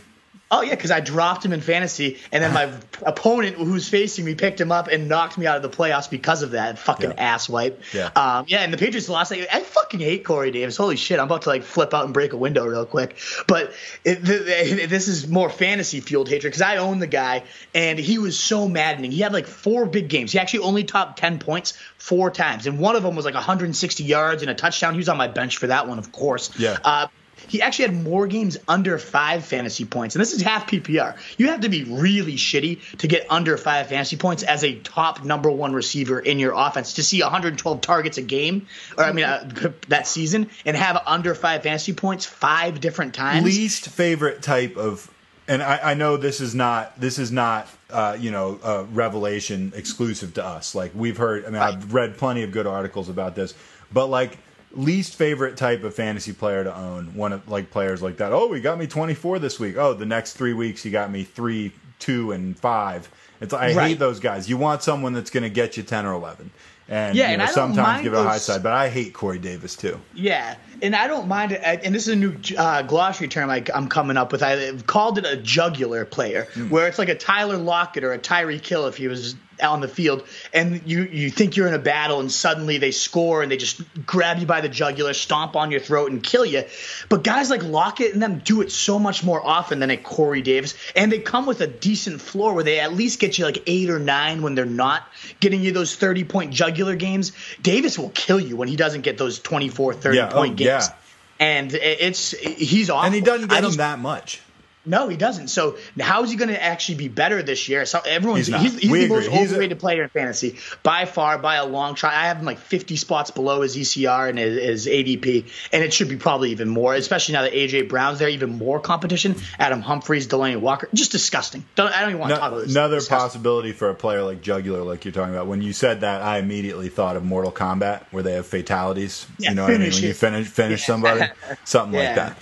Oh yeah, because I dropped him in fantasy, and then my opponent who's facing me picked him up and knocked me out of the playoffs because of that fucking Yeah. ass wipe. Yeah. Um, yeah, and the Patriots lost. I, I fucking hate Corey Davis. Holy shit, I'm about to like flip out and break a window real quick. But it, the, the, this is more fantasy fueled hatred because I own the guy, and he was so maddening. He had like four big games. He actually only topped ten points four times, and one of them was like 160 yards and a touchdown. He was on my bench for that one, of course. Yeah. Uh, he actually had more games under five fantasy points, and this is half PPR. You have to be really shitty to get under five fantasy points as a top number one receiver in your offense to see 112 targets a game, or I mean uh, that season, and have under five fantasy points five different times. least favorite type of and I, I know this is not this is not uh, you know a revelation exclusive to us like we've heard i mean i've read plenty of good articles about this but like least favorite type of fantasy player to own. One of like players like that. Oh he got me 24 this week. Oh the next three weeks he got me three two and five. It's i hate those guys. You want someone that's going to get you 10 or 11 and Yeah, you and know, I sometimes give it a high those- side but i hate corey davis too. Yeah, and I don't mind it. And this is a new uh, glossary term I, I'm coming up with. I've called it a jugular player, where it's like a Tyler Lockett or a Tyreek Hill if he was out on the field, and you you think you're in a battle, and suddenly they score and they just grab you by the jugular, stomp on your throat, and kill you. But guys like Lockett and them do it so much more often than a Corey Davis, and they come with a decent floor where they at least get you like eight or nine when they're not getting you those 30 point jugular games. Davis will kill you when he doesn't get those 24, 30 Yeah, oh, point oh, games. yeah. And it's he's awful. and he doesn't get them that much No, he doesn't. So how is he going to actually be better this year? So everyone's He's he's, he's the most agree. He's a- overrated player in fantasy by far, by a long shot. I have him like 50 spots below his ECR and his, his ADP, and it should be probably even more, especially now that AJ Brown's there. Even more competition. Adam Humphries, Delanie Walker, just disgusting. Don't, I don't even want to talk about this. another Disgusting. possibility for a player like Jugular, like you're talking about. When you said that, I immediately thought of Mortal Kombat, where they have fatalities. Yeah, you know what I mean? When you finish finish somebody, something like Yeah.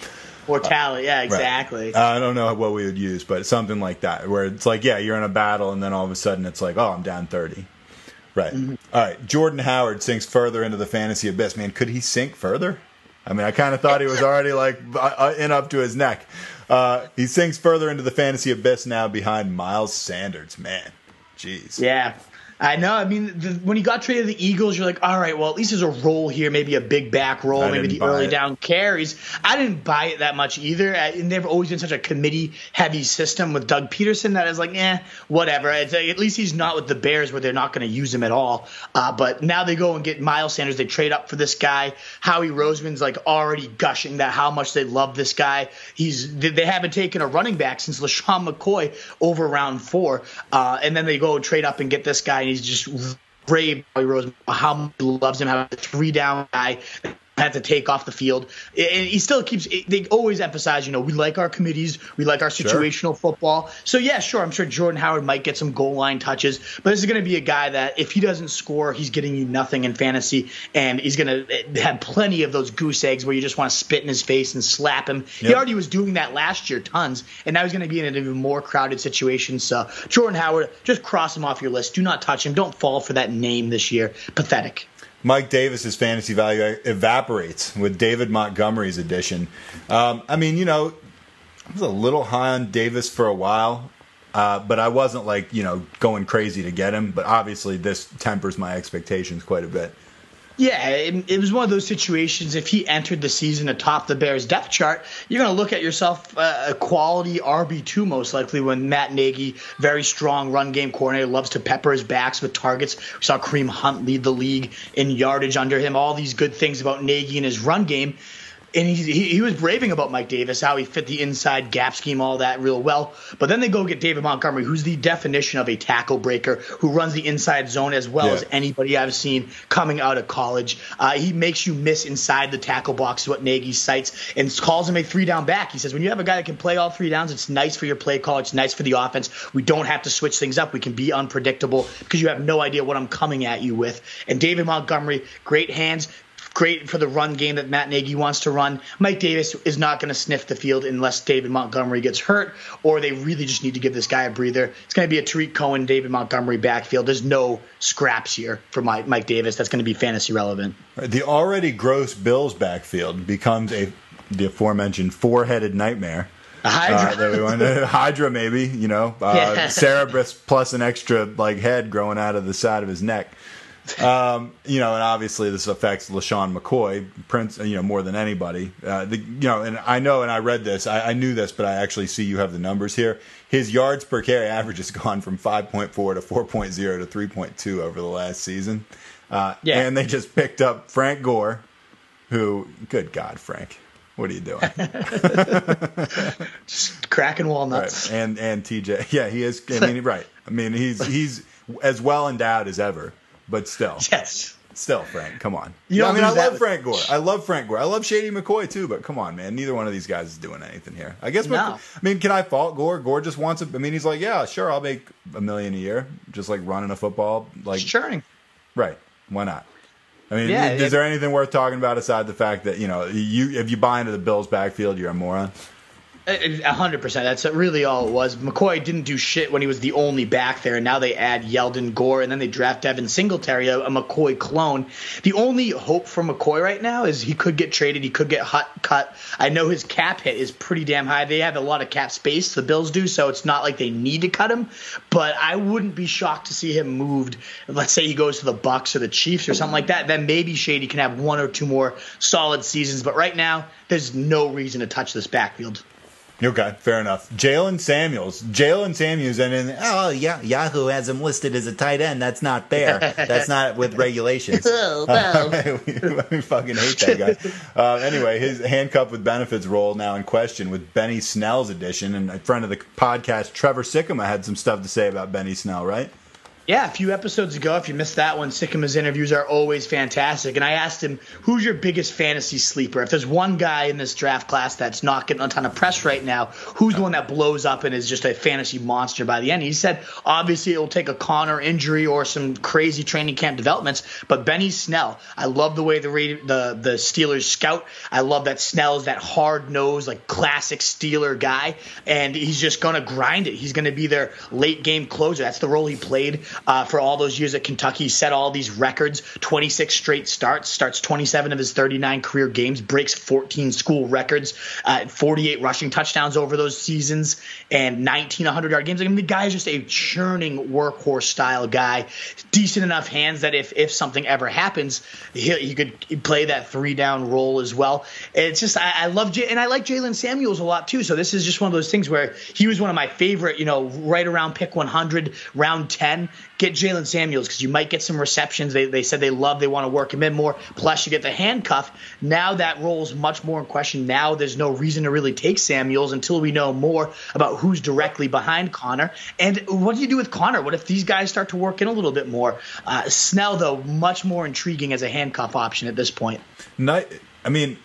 That. Mortality. Yeah, Right. exactly. Uh, I don't know what we would use, but something like that, where it's like, yeah, you're in a battle, and then all of a sudden it's like, oh, I'm down thirty. Right. Mm-hmm. All right. Jordan Howard sinks further into the fantasy abyss. Man, could he sink further? I mean, I kind of thought he was already like uh, in up to his neck. Uh, he sinks further into the fantasy abyss now behind Miles Sanders. Man, jeez. Yeah. I know. I mean, the, when you got traded to the Eagles, you're like, all right, well, at least there's a role here, maybe a big back role, I maybe the early it. down carries. I didn't buy it that much either. I, and they've always been such a committee heavy system with Doug Pederson that I was like, eh, whatever. It's, like, at least he's not with the Bears where they're not going to use him at all. Uh, but now they go and get Miles Sanders. They trade up for this guy. Howie Roseman's like already gushing that how much they love this guy. He's they they haven't taken a running back since LeSean McCoy over round four. Uh, and then they go and trade up and get this guy, he's just brave Howie Roseman, how much he loves him, how a three down guy had to take off the field. And he still keeps, they always emphasize, you know, we like our committees, we like our situational sure. football. So, yeah, sure, I'm sure Jordan Howard might get some goal line touches, but this is going to be a guy that if he doesn't score, he's getting you nothing in fantasy, and he's going to have plenty of those goose eggs where you just want to spit in his face and slap him. Yep. He already was doing that last year, tons, and now he's going to be in an even more crowded situation. So, Jordan Howard, just cross him off your list. Do not touch him. Don't fall for that name this year. Pathetic. Mike Davis's fantasy value evaporates with David Montgomery's addition. Um, I mean, you know, I was a little high on Davis for a while, uh, but I wasn't like you know going crazy to get him. But obviously, this tempers my expectations quite a bit. Yeah, it, it, was one of those situations. If he entered the season atop the Bears depth chart, you're going to look at yourself uh, a quality RB two most likely. When Matt Nagy, very strong run game coordinator, loves to pepper his backs with targets. We saw Kareem Hunt lead the league in yardage under him. All these good things about Nagy and his run game and he, he, he was raving about Mike Davis, how he fit the inside gap scheme, all that real well. But then they go get David Montgomery, who's the definition of a tackle breaker, who runs the inside zone as well yeah. as anybody I've seen coming out of college. Uh, he makes you miss inside the tackle box, what Nagy cites, and calls him a three down back. He says when you have a guy that can play all three downs, it's nice for your play call, it's nice for the offense. We don't have to switch things up. We can be unpredictable because you have no idea what I'm coming at you with. And David Montgomery, great hands, great for the run game that Matt Nagy wants to run. Mike Davis is not going to sniff the field unless David Montgomery gets hurt, or they really just need to give this guy a breather. It's going to be a Tarik Cohen, David Montgomery backfield. There's no scraps here for Mike, Mike Davis. That's going to be fantasy relevant. The already gross Bills backfield becomes a the aforementioned four-headed nightmare. A Hydra. Uh, Hydra, maybe, you know, uh, yeah. Cerberus plus an extra like head growing out of the side of his neck. Um, you know, and obviously this affects LeSean McCoy, Prince, you know, more than anybody. Uh, the, you know, and I know, and I read this, I, I, knew this, but I actually see you have the numbers here. His yards per carry average has gone from 5.4 to 4.0 to 3.2 over the last season. Uh, yeah. And they just picked up Frank Gore, who, good God, Frank. What are you doing? Just cracking walnuts. Right. And and TJ, yeah, he is. I mean, right. I mean, he's he's as well endowed as ever but still. Yes. Still, Frank, come on. You know. I mean, I love Frank Gore. I love Frank Gore. I love Shady McCoy too, but come on, man. Neither one of these guys is doing anything here. I guess. No. I mean, can I fault Gore? Gore just wants. A, I mean, he's like, yeah, sure, I'll make a million a year, just like running a football, like churning. Right? Why not? I mean, yeah, is, there anything worth talking about aside the fact that you know you if you buy into the Bills' backfield, you're a moron? Uh, uh, hundred percent. That's really all it was. McCoy didn't do shit when he was the only back there, and now they add Yeldon Gore, and then they draft Devin Singletary, a, a McCoy clone. The only hope for McCoy right now is he could get traded, he could get hut, cut. I know his cap hit is pretty damn high. They have a lot of cap space, the Bills do, so it's not like they need to cut him. But I wouldn't be shocked to see him moved. Let's say he goes to the Bucks or the Chiefs or something like that. Then maybe Shady can have one or two more solid seasons. But right now, there's no reason to touch this backfield. Okay, fair enough. Jaylen Samuels. Jaylen Samuels, and then, oh, yeah, Yahoo has him listed as a tight end. That's not fair. That's not with regulations. oh, no. we, fucking hate that guy. Uh, anyway, his handcuff with benefits role now in question with Benny Snell's addition. And a friend of the podcast, Trevor Sikkema, had some stuff to say about Benny Snell, right? Yeah, a few episodes ago, if you missed that one, Sikkema's interviews are always fantastic. And I asked him, who's your biggest fantasy sleeper? If there's one guy in this draft class that's not getting a ton of press right now, who's the one that blows up and is just a fantasy monster by the end? He said, obviously, it'll take a Conner injury or some crazy training camp developments, but Benny Snell, I love the way the the, the Steelers scout. I love that Snell is that hard nosed, like classic Steeler guy, and he's just going to grind it. He's going to be their late game closer. That's the role he played uh, for all those years at Kentucky. He Set all these records 26 straight starts, starts 27 of his 39 career games, breaks 14 school records, uh, 48 rushing touchdowns over those seasons, and 19 100 yard games. I mean, the guy is just a churning workhorse style guy. Decent enough hands that if, if something ever happens, he, he could play that three down role as well. It's just, I, I love, J- and I like Jaylen Samuels a lot too. So this is just one of those things where he was one of my favorite, you know, right around pick 100, round 10 get Jaylen Samuels because you might get some receptions. They, they said they love, they want to work him in more. Plus, you get the handcuff. Now that role is much more in question. Now there's no reason to really take Samuels until we know more about who's directly behind Conner. And what do you do with Conner? What if these guys start to work in a little bit more? Uh, Snell, though, much more intriguing as a handcuff option at this point. Night I mean,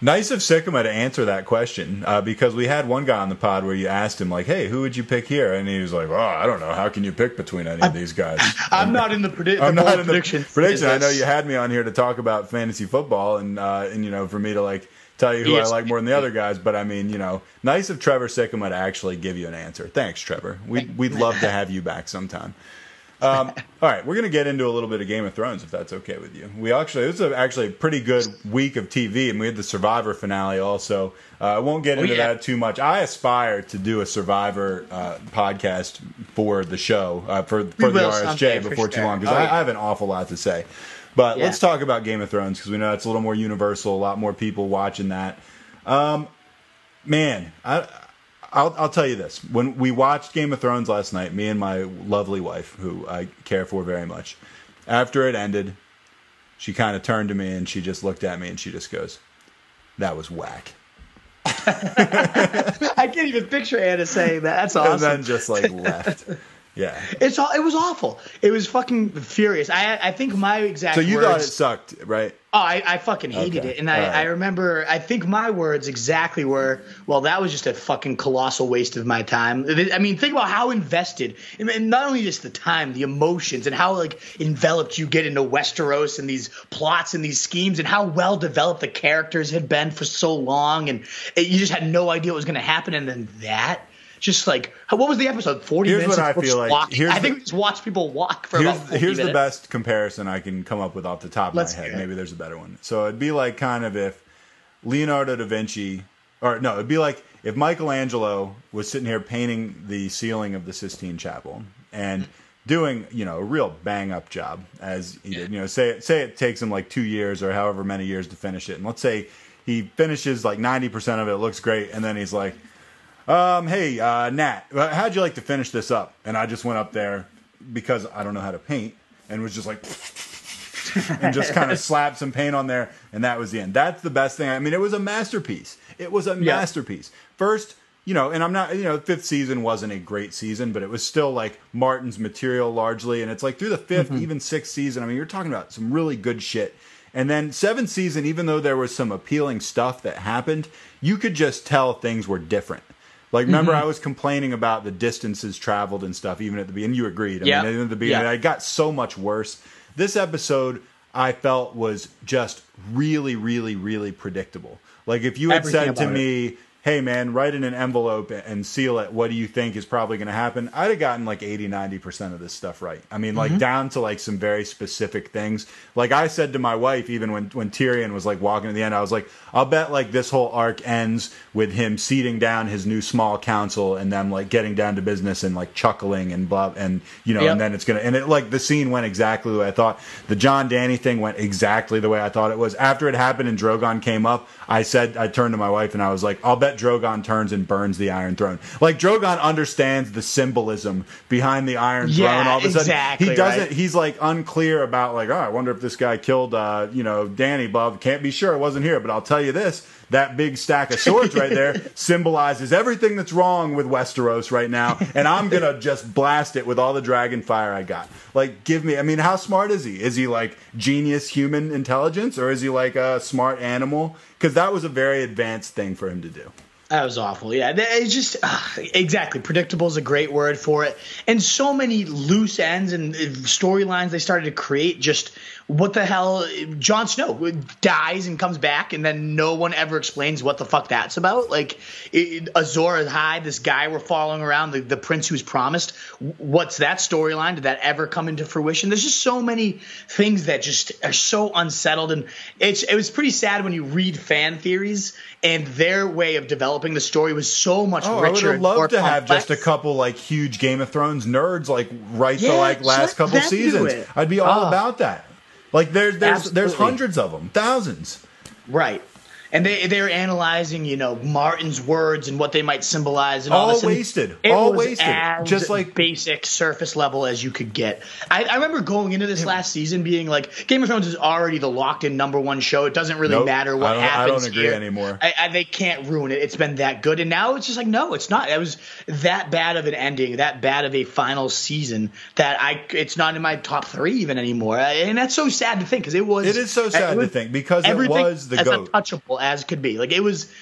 nice of Sikkema to answer that question uh, because we had one guy on the pod where you asked him like, "Hey, who would you pick here?" And he was like, "Oh, I don't know. How can you pick between any of these guys?" I'm not in the, predi- I'm the not in the prediction. prediction. I know you had me on here to talk about fantasy football, and uh, and you know, for me to like tell you who Yes. I like more than the other guys. But I mean, you know, nice of Trevor Sikkema to actually give you an answer. Thanks, Trevor. We we'd love to have you back sometime. Um, all right, we're going to get into a little bit of Game of Thrones, if that's okay with you. We actually, this is actually a pretty good week of TV, and we had the Survivor finale also. Uh, I won't get Oh, into yeah. that too much. I aspire to do a Survivor uh, podcast for the show, uh, for, for the RSJ before too sure. long, because Oh, I, yeah. I have an awful lot to say. But Yeah. let's talk about Game of Thrones, because we know it's a little more universal, a lot more people watching that. Um, man, I, I'll, I'll tell you this. When we watched Game of Thrones last night, me and my lovely wife, who I care for very much, after it ended, she kind of turned to me and she just looked at me and she just goes, That was whack. I can't even picture Anna saying that. That's awesome. And then just like left. Yeah. It's all. It was awful. It was fucking furious. I I think my exact So you words. thought it sucked, right? Oh, I, I fucking hated Okay. it. And I, right. I remember, I think my words exactly were, well, that was just a fucking colossal waste of my time. I mean, think about how invested, and not only just the time, the emotions, and how, like, enveloped you get into Westeros and these plots and these schemes, and how well developed the characters had been for so long. And it, you just had no idea what was going to happen. And then that. Just like what was the episode? Forty Here's minutes. what I feel like. walking? Here's I think the- just watched people walk for Here's, about 40 here's the best comparison I can come up with off the top of Let's my head. Maybe there's a better one. So it'd be like kind of if Leonardo da Vinci, or no, it'd be like if Michelangelo was sitting here painting the ceiling of the Sistine Chapel and mm. doing, you know, a real bang up job as he did. You know, say say it takes him like two years or however many years to finish it, and let's say he finishes like ninety percent of it, it looks great, and then he's like. Um, hey, uh, Nat, uh, how'd you like to finish this up? And I just went up there because I don't know how to paint and was just like, and just kind of slapped some paint on there, and that was the end. That's the best thing. I mean, it was a masterpiece. It was a Yeah. masterpiece. First, you know, and I'm not, you know, fifth season wasn't a great season, but it was still like Martin's material largely, and it's like through the 5th even sixth season. I mean, you're talking about some really good shit. And then seventh season, even though there was some appealing stuff that happened, you could just tell things were different. Like, remember, mm-hmm. I was complaining about the distances traveled and stuff, even at the beginning. You agreed. I Yeah. mean, at the beginning, Yeah. I got so much worse. This episode, I felt was just really, really, really predictable. Like, if you had Everything said to it. me, hey, man, write in an envelope and seal it, what do you think is probably going to happen? I'd have gotten like 80, 90% of this stuff right. I mean, Mm-hmm. like, down to like some very specific things. Like, I said to my wife, even when, when Tyrion was like walking to the end, I was like, I'll bet like this whole arc ends with him seating down his new small council and them like getting down to business and like chuckling and blah and you know Yep. and then it's gonna and it like the scene went exactly the way I thought. The Jon Danny thing went exactly the way I thought it was. After it happened and Drogon came up, I said I turned to my wife and I was like, I'll bet Drogon turns and burns the Iron Throne. Like Drogon understands the symbolism behind the Iron Yeah, Throne. All of a sudden, exactly, he doesn't. right. He's like unclear about like, oh, I wonder if this guy killed, uh, you know, Danny. Bob can't be sure. It wasn't here, but I'll tell you this: that big stack of swords right there symbolizes everything that's wrong with Westeros right now, and I'm gonna just blast it with all the dragon fire I got. Like, give me. I mean, how smart is he? Is he like genius human intelligence, or is he like a smart animal? Because that was a very advanced thing for him to do. That was awful. Yeah, it's just ah, exactly predictable is a great word for it. And so many loose ends and uh, storylines they started to create. Just what the hell? Jon Snow dies and comes back, and then no one ever explains what the fuck that's about. Like it, Azor Ahai, this guy we're following around, the, the prince who's promised. What's that storyline? Did that ever come into fruition? There's just so many things that just are so unsettled, and it's it was pretty sad when you read fan theories and their way of developing the story was so much Oh, I would richer. and more loved to have just a couple like huge Game of Thrones nerds like write the like last couple seasons. I'd be all Oh. about that. Like there's there's there's hundreds of them, thousands. Right. And they they were analyzing, you know, Martin's words and what they might symbolize, and all, All this. wasted. It All was wasted. as Just like- basic surface level as you could get. I, I remember going into this last season being like, Game of Thrones is already the locked in number one show. It doesn't really Nope. matter what I don't- I happens don't agree here. anymore. I, I, they can't ruin it. It's been that good, and now it's just like, no, it's not. It was that bad of an ending, that bad of a final season that I. It's not in my top three even anymore, and that's so sad to think because it was. It is so sad was- to think because it was the GOAT. untouchable as could be. Like it was,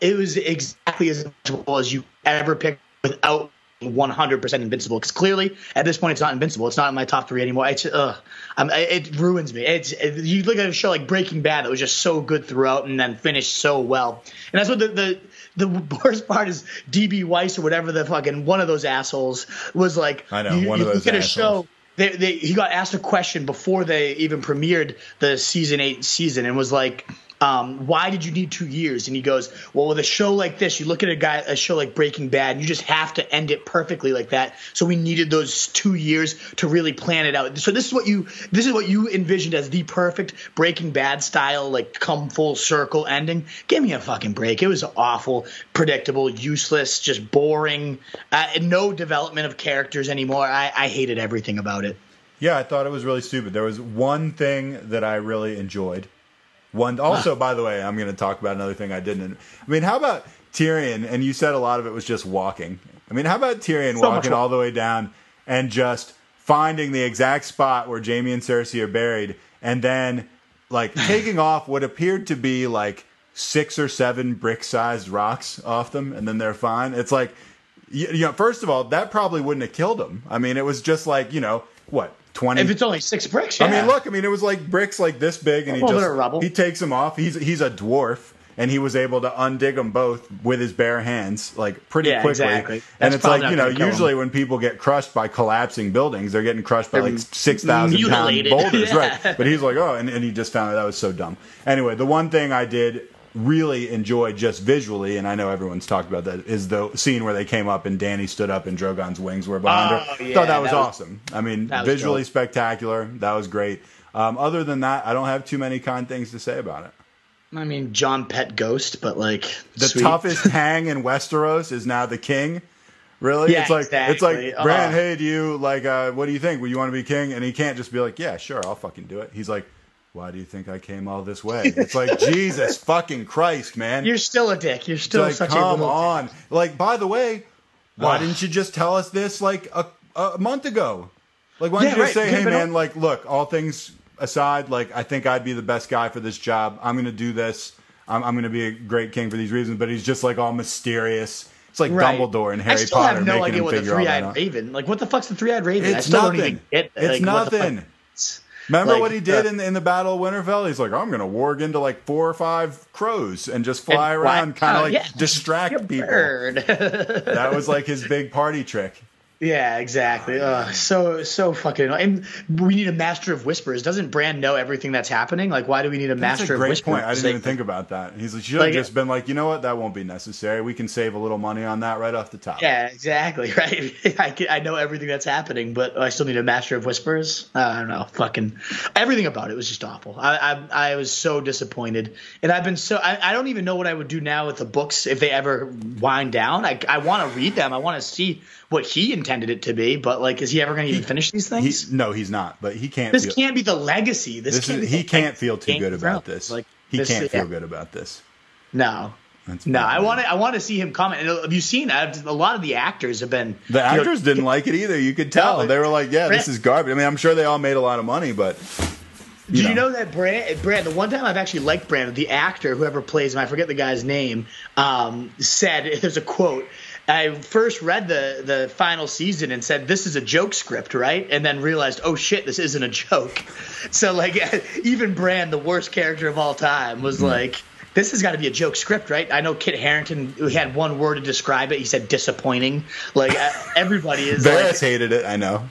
it was exactly as untouchable as you ever pick without 100% invincible. Because clearly, at this point, it's not invincible. It's not in my top three anymore. It's ugh, um, it ruins me. It's it, you look at a show like Breaking Bad that was just so good throughout and then finished so well. And that's what the the. The worst part is DB Weiss or whatever the fucking one of those assholes was like. I know, you, one you of those look at a assholes. show they, they, he got asked a question before they even premiered the season eight season and was like, um, "Why did you need two years?" And he goes, "Well, with a show like this, you look at a guy, a show like Breaking Bad, and you just have to end it perfectly like that. So we needed those two years to really plan it out. So this is what you, this is what you envisioned as the perfect Breaking Bad style, like come full circle ending. Give me a fucking break. It was awful, predictable, useless, just boring. Uh, no development of characters anymore. I, I hated everything about it. Yeah, I thought it was really stupid. There was one thing that I really enjoyed. One also, by the way, I'm going to talk about another thing I didn't. I mean, how about Tyrion? And you said a lot of it was just walking. I mean, how about Tyrion So walking all the way down and just finding the exact spot where Jaime and Cersei are buried, and then like taking off what appeared to be like six or seven brick-sized rocks off them, and then they're fine. It's like, you, you know, first of all, that probably wouldn't have killed them. I mean, it was just like you know what twenty. If it's only six bricks, I mean, look. I mean, it was like bricks like this big, and he just he takes them off. He's he's a dwarf, and he was able to undig them both with his bare hands, like pretty Yeah, quickly. exactly. And it's like you know, usually him. when people get crushed by collapsing buildings, they're getting crushed by They're like mm. six thousand pound boulders, Yeah. right? But he's like, oh, and, and he just found out that was so dumb. Anyway, the one thing I did really enjoy just visually, and I know everyone's talked about that, is the scene where they came up and Danny stood up and Drogon's wings were behind Oh, her. yeah, Thought that was that was- awesome. I mean, visually spectacular. That was great. Um, other than that, I don't have too many kind things to say about it. I mean, Jon Pet Ghost, but like The sweet. toughest hang in Westeros is now the king. Really? Yeah, it's like it's like exactly. Bran, Oh. hey, do you like uh what do you think? Would you want to be king? And he can't just be like, Yeah, sure, I'll fucking do it. He's like, Why do you think I came all this way? It's like Jesus fucking Christ, man. You're still a dick. You're It's still like, such a come little on. Like, by the way, why Ugh. didn't you just tell us this like a, a month ago? Like, why didn't you just right. say, hey, man, like, look, all things aside, like, I think I'd be the best guy for this job. I'm going to do this. I'm, I'm going to be a great king for these reasons. But he's just like all mysterious. It's like Right. Dumbledore and I Harry still Potter have no making idea him what the figure all that three-eyed out. raven. Like, what the fuck's the three-eyed raven? I It's still nothing. get. It's like, fuck- nothing. Remember Like, what he did uh, in, in the Battle of Winterfell? He's like, I'm going to warg into like four or five crows and just fly and around, kind of oh, like yeah, distract you're people. That was like his big party trick. Yeah, exactly. Ugh, so so fucking. And we need a master of whispers. Doesn't Bran know everything that's happening? Like, why do we need a That's master a of great whispers? point. I didn't Like, even think about that. He's like, should have Like- just been like, you know what? That won't be necessary. We can save a little money on that right off the top. Yeah, exactly. Right. I, can, I know everything that's happening, but I still need a master of whispers. I don't know. Fucking everything about it was just awful. I I, I was so disappointed, and I've been so. I, I don't even know what I would do now with the books if they ever wind down. I I want to read them. I want to see what he intended it to be. But like, is he ever going to even finish these He, things? no, he's not. But he can't. this feel, can't be the legacy. This, this can't is, he the can't feel too good about this. Like he this- can't feel yeah. good about this. No. That's No, I want to. I want to see him comment. And have you seen? I've, a lot of the actors have been. The you know, actors didn't like it either. You could tell. No, they were like, "Yeah, this is garbage." I mean, I'm sure they all made a lot of money, but Did you know that Bran, Bran? The one time I've actually liked Bran, the actor, whoever plays him, I forget the guy's name, um, said there's a quote. I first read the the final season and said this is a joke script, right? And then realized, oh shit, this isn't a joke. So like, even Bran, the worst character of all time, was Hmm. like. This has got to be a joke script, right? I know Kit Harington who had one word to describe it. He said disappointing. Like uh, everybody is Varys like, hated it. I know,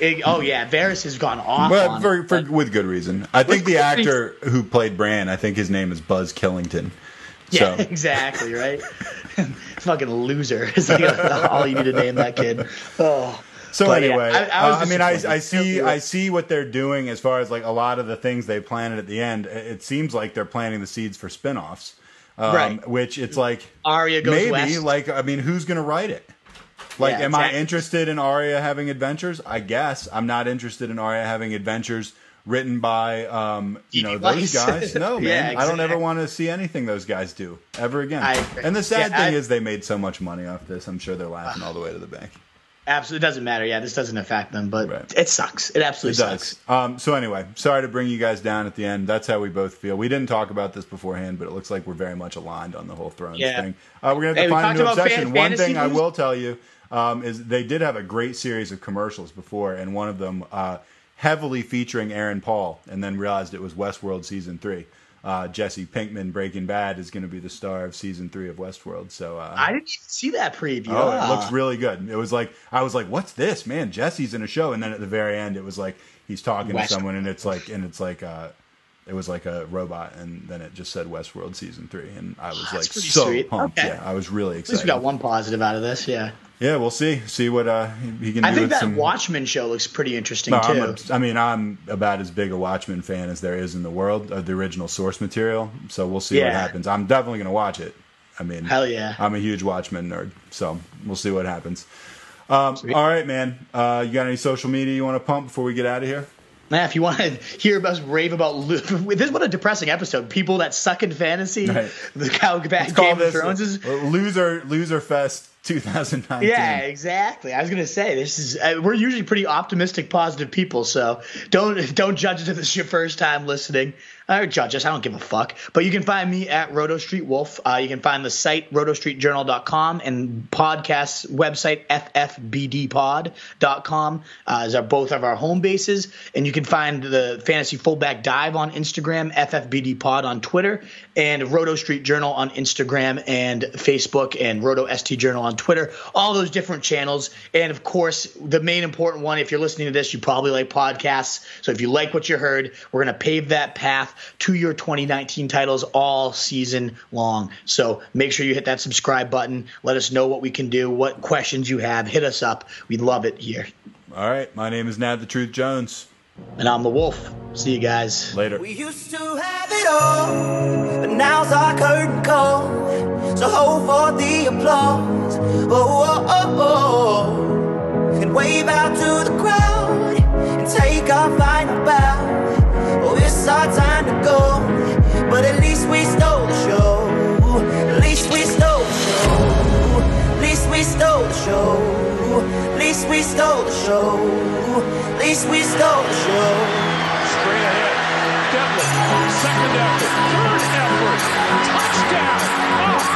it- oh yeah, Varys has gone off. but on for, it. for Like, with good reason. I think the actor who played Bran, I think his name is Buzz Killington. Yeah, So exactly, right? Fucking loser. is like all you need to name that kid. Oh. So But, yeah, anyway, I- I was uh, I mean, I. I see, I see what they're doing as far as like a lot of the things they planted at the end. It seems like they're planting the seeds for spin-offs, um, Right. Which it's like Arya goes maybe west. like I mean, who's going to write it? Like, Yeah, am I interested in Arya having adventures? I guess I'm not interested in Arya having adventures written by um, you know those guys. No, man, Yeah, I don't ever want to see anything those guys do ever again. I. And the sad Yeah, thing I- is, they made so much money off this. I'm sure they're laughing all the way to the bank. Absolutely, it doesn't matter. Yeah, this doesn't affect them, but Right. it sucks. It absolutely It sucks. Um, so anyway, sorry to bring you guys down at the end. That's how we both feel. We didn't talk about this beforehand, but it looks like we're very much aligned on the whole Thrones Yeah. thing. Uh, we're gonna have to Hey, find a new obsession. fan- One thing I will tell you um, is they did have a great series of commercials before, and one of them uh, heavily featuring Aaron Paul, and then realized it was Westworld season three. Uh, Jesse Pinkman, Breaking Bad, is going to be the star of season three of Westworld. So uh, I didn't even see that preview. Oh, it Ah. looks really good. It was like I was like, "What's this, man?" Jesse's in a show, and then at the very end, it was like he's talking West- to someone, and it's like, and it's like, uh, it was like a robot, and then it just said Westworld season three, and I was like so sweet. pumped. Okay. Yeah, I was really At least excited. we got one positive out of this. Yeah, Yeah, we'll see. See what uh, he can do I think with that some. Watchmen show looks pretty interesting No, too. A, I mean, I'm about as big a Watchmen fan as there is in the world of the original source material. So we'll see what happens. I'm definitely going to watch it. I mean, Hell yeah. I'm a huge Watchmen nerd, so we'll see what happens. Um, all right, man. Uh, you got any social media you want to pump before we get out of here? Man, if you want to hear us rave about this, is what a depressing episode. People that suck in fantasy. Right. The how bad Game of Thrones is. loser loser fest 2019. Yeah, exactly. I was gonna say this is. Uh, we're usually pretty optimistic, positive people, so don't don't judge us if this is your first time listening. Or judge us. I don't give a fuck. But you can find me at Roto Street Wolf. Uh, you can find the site rotostreetjournal.com and podcast website ffbdpod.com uh, is our both of our home bases. And you can find the Fantasy Fullback Dive on Instagram, ffbdpod on Twitter, and Roto Street Journal on Instagram and Facebook, and Roto ST Journal on Twitter. All those different channels. And of course, the main important one, if you're listening to this, you probably like podcasts. So if you like what you heard, we're going to pave that path to your 2019 titles all season long. So make sure you hit that subscribe button. Let us know what we can do, what questions you have. Hit us up. We love it here. All right. My name is Nad the Truth Jones. And I'm the Wolf. See you guys. Later. We used to have it all, but now's our curtain call. So hold for the applause. Oh, oh, oh, oh. And wave out to the crowd and take our final bow. Oh, it's our time to go, but at least we stole the show. At least we stole the show. At least we stole the show. At least we stole the show. At least we stole the show. Straight ahead. Devlin, second effort, third effort, touchdown. That's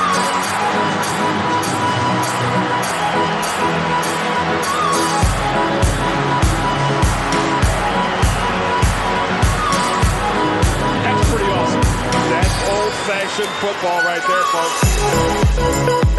That's old-fashioned football right there, folks.